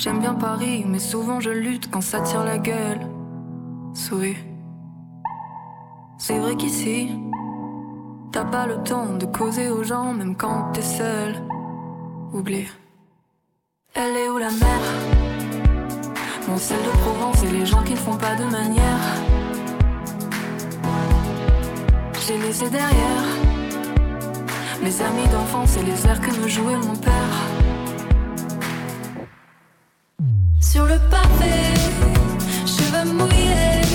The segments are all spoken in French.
J'aime bien Paris, mais souvent je lutte quand ça tire la gueule. Souris. C'est vrai qu'ici, t'as pas le temps de causer aux gens, même quand t'es seul. Oublie. Elle est où la mer? Mon sel de Provence et les gens qui ne font pas de manière. J'ai laissé derrière mes amis d'enfance et les airs que me jouait mon père. Sur le pavé, cheveux mouillés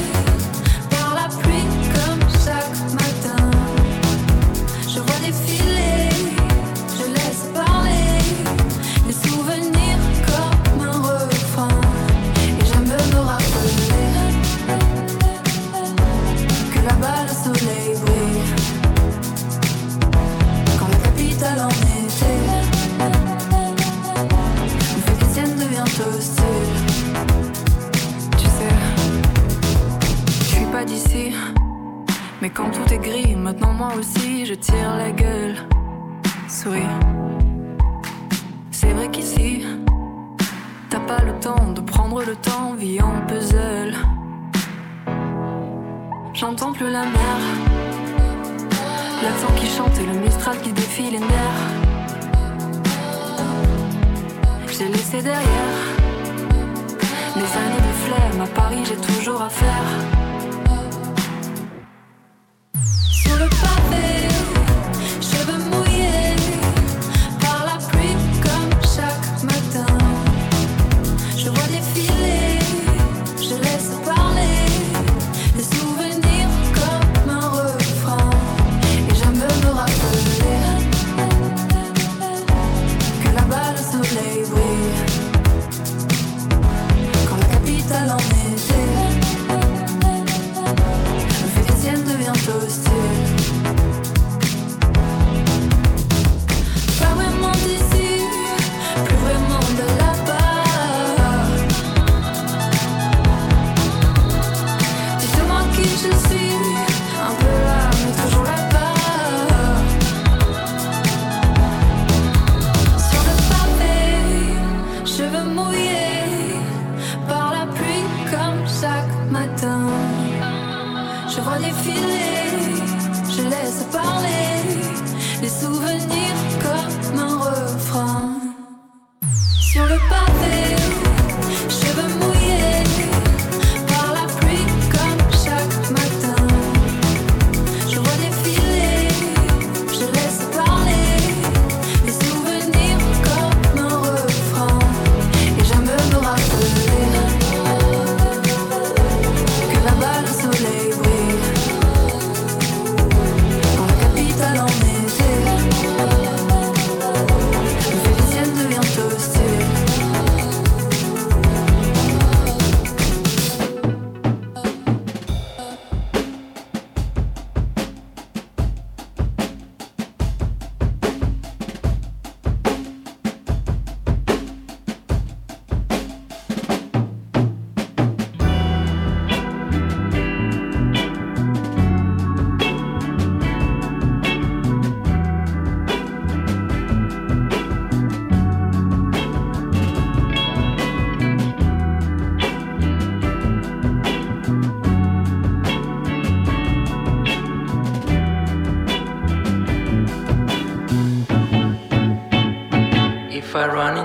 Mais quand tout est gris, maintenant moi aussi je tire la gueule. Souris. C'est vrai qu'ici, t'as pas le temps de prendre le temps, vie en puzzle. J'entends plus la mer. L'accent qui chante et le mistral qui défie les nerfs. J'ai laissé derrière les années de flemme. À Paris, j'ai toujours à faire.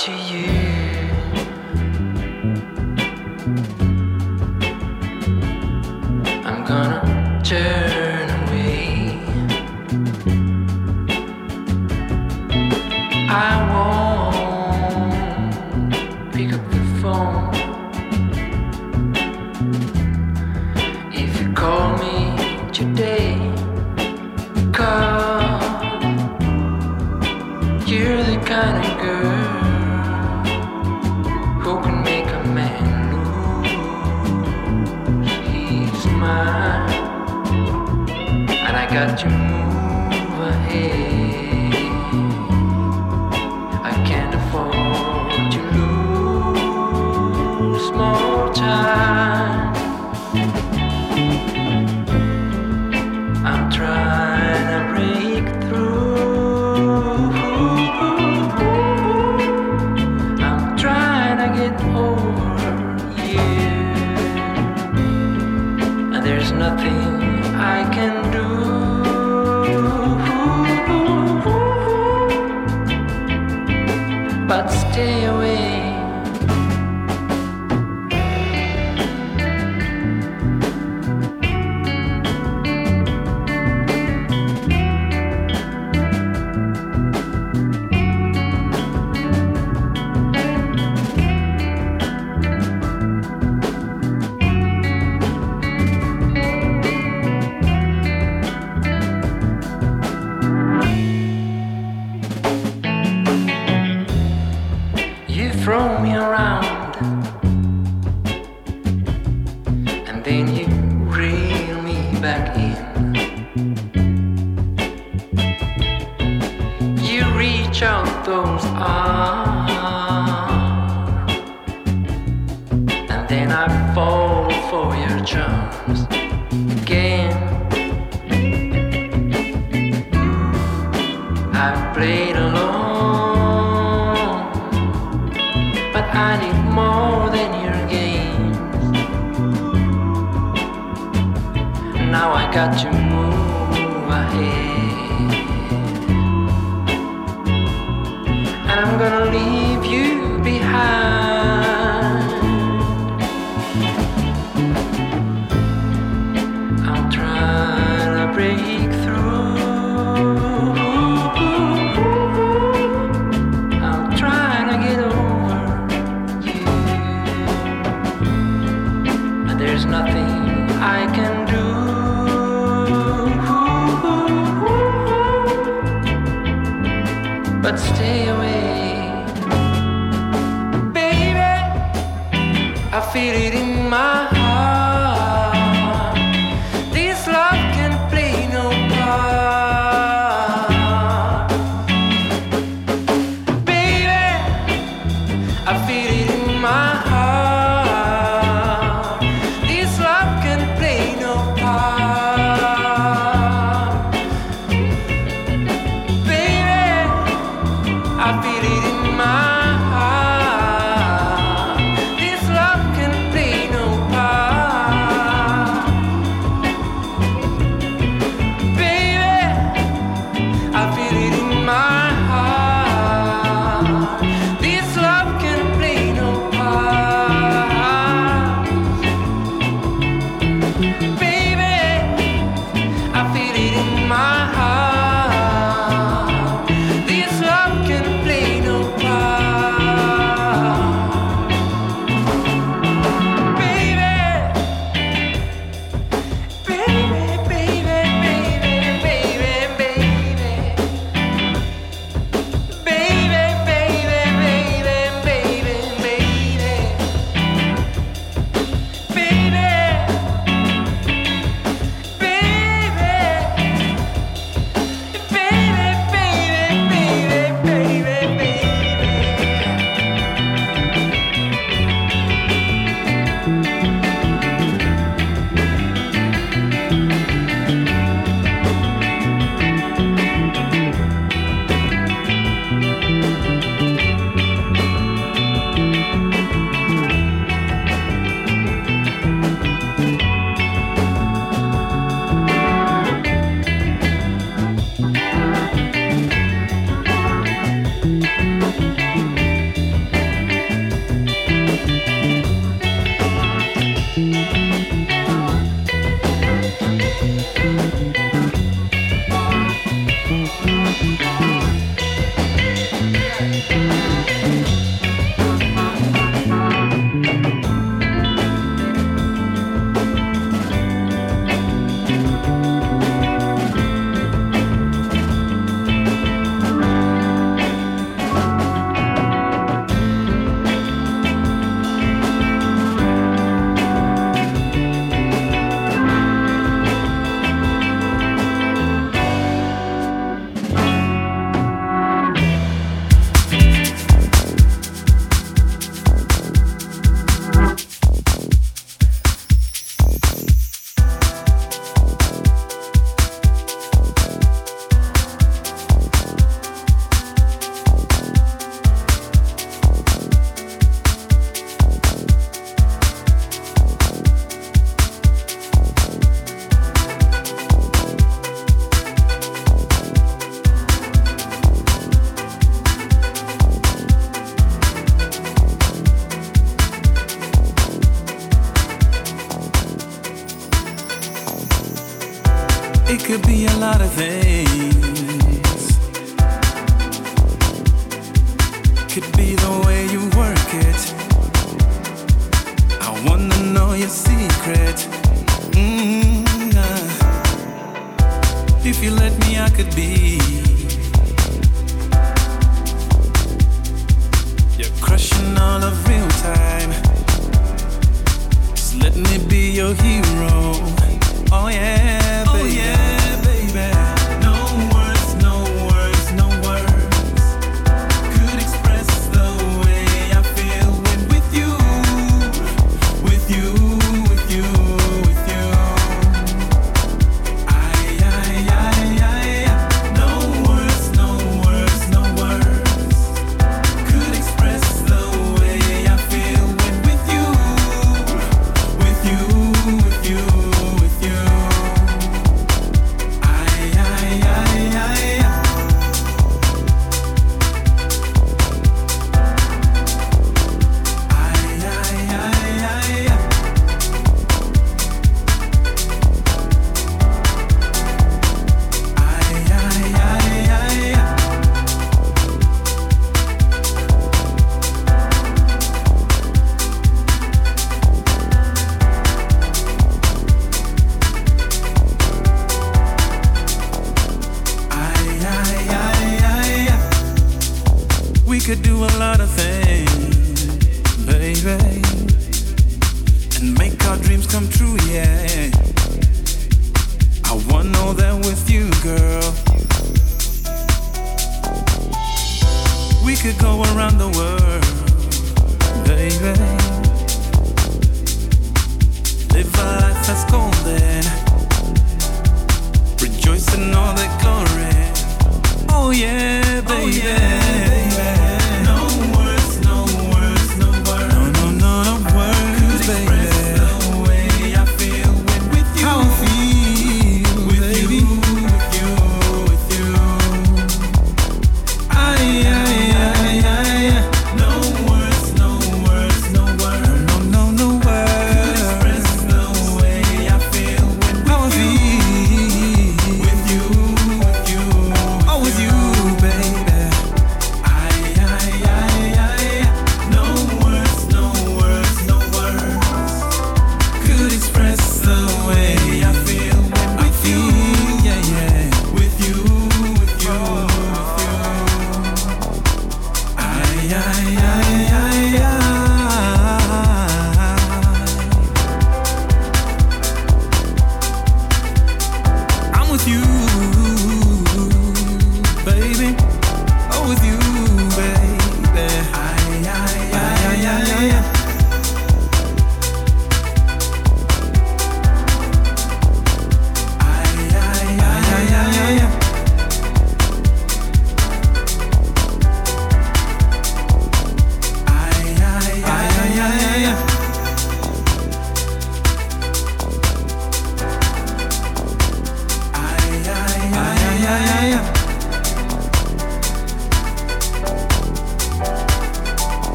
to you.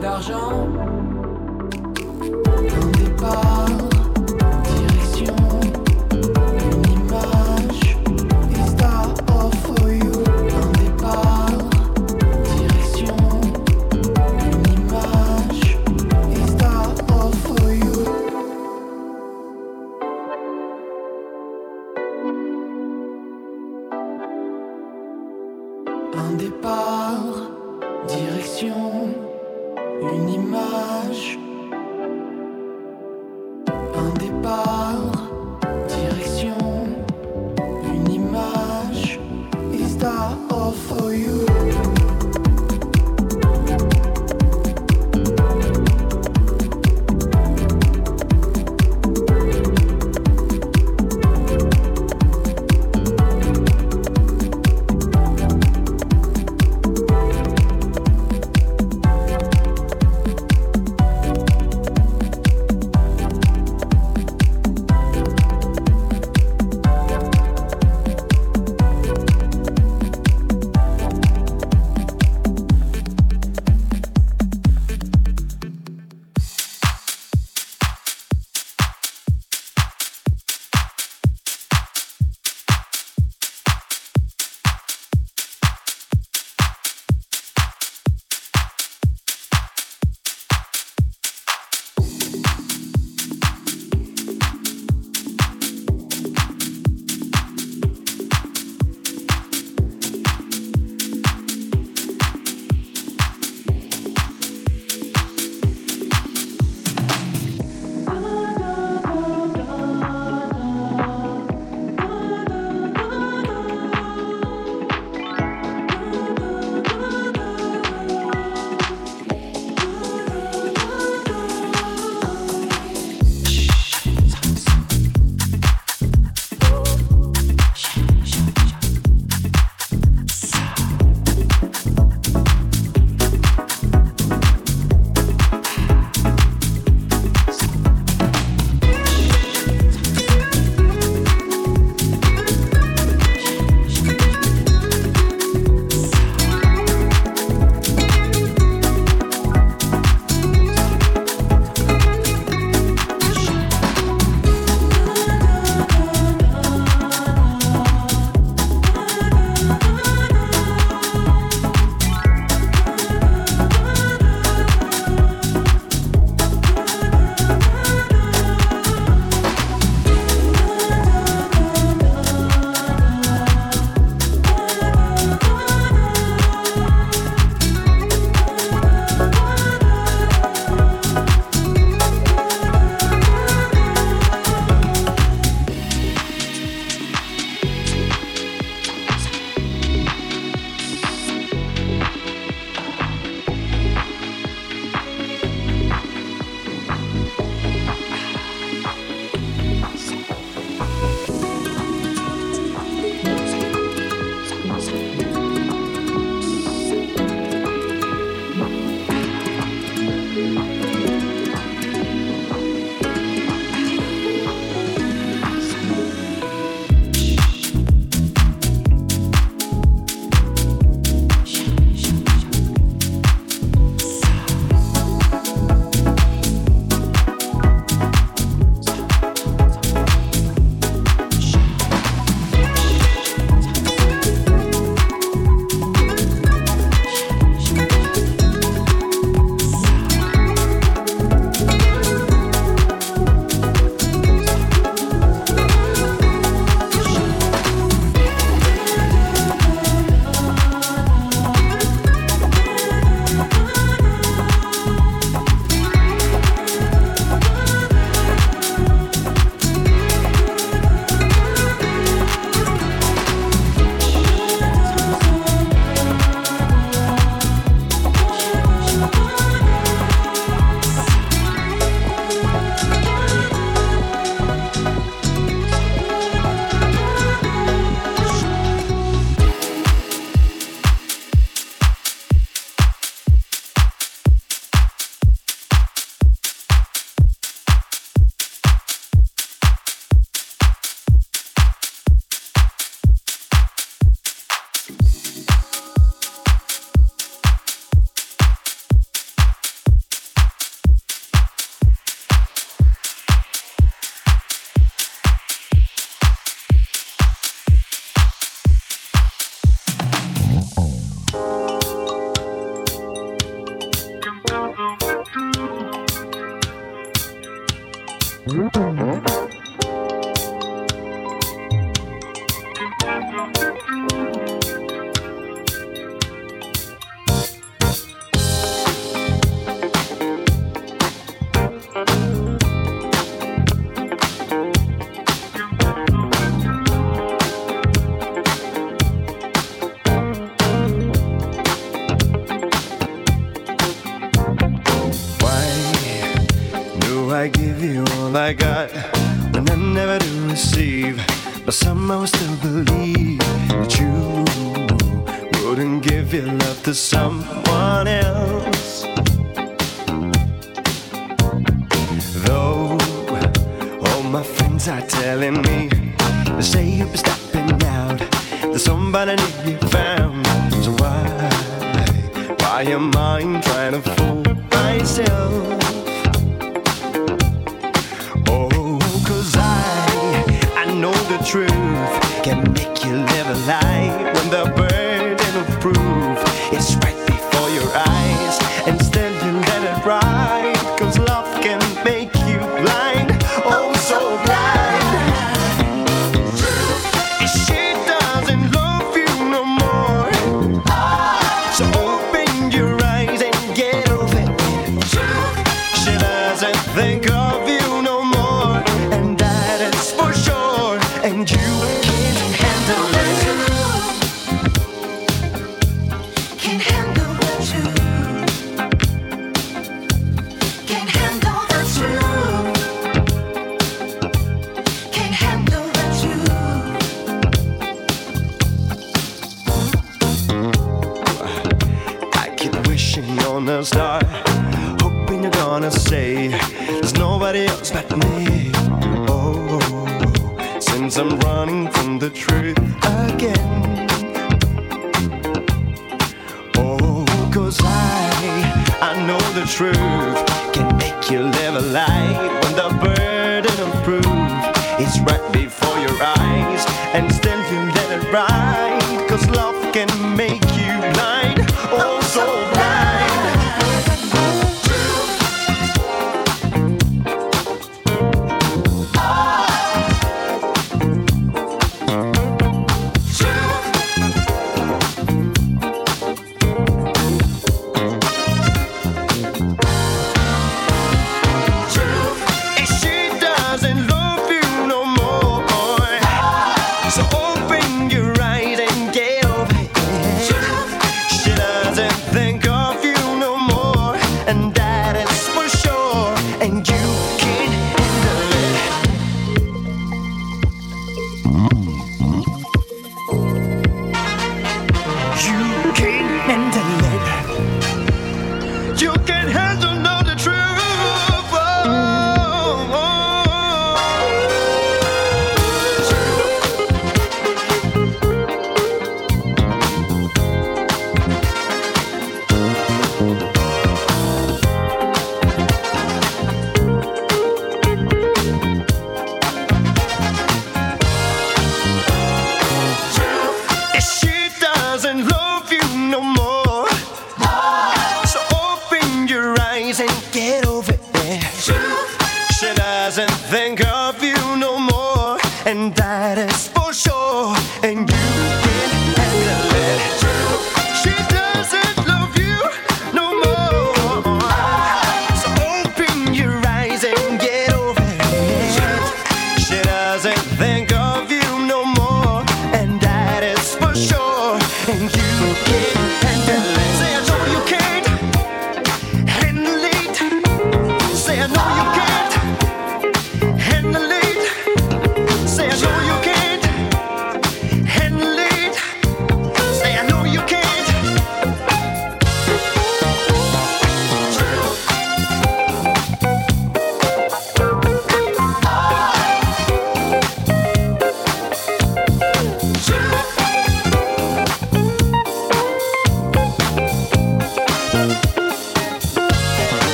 d'argent. Mm-hmm.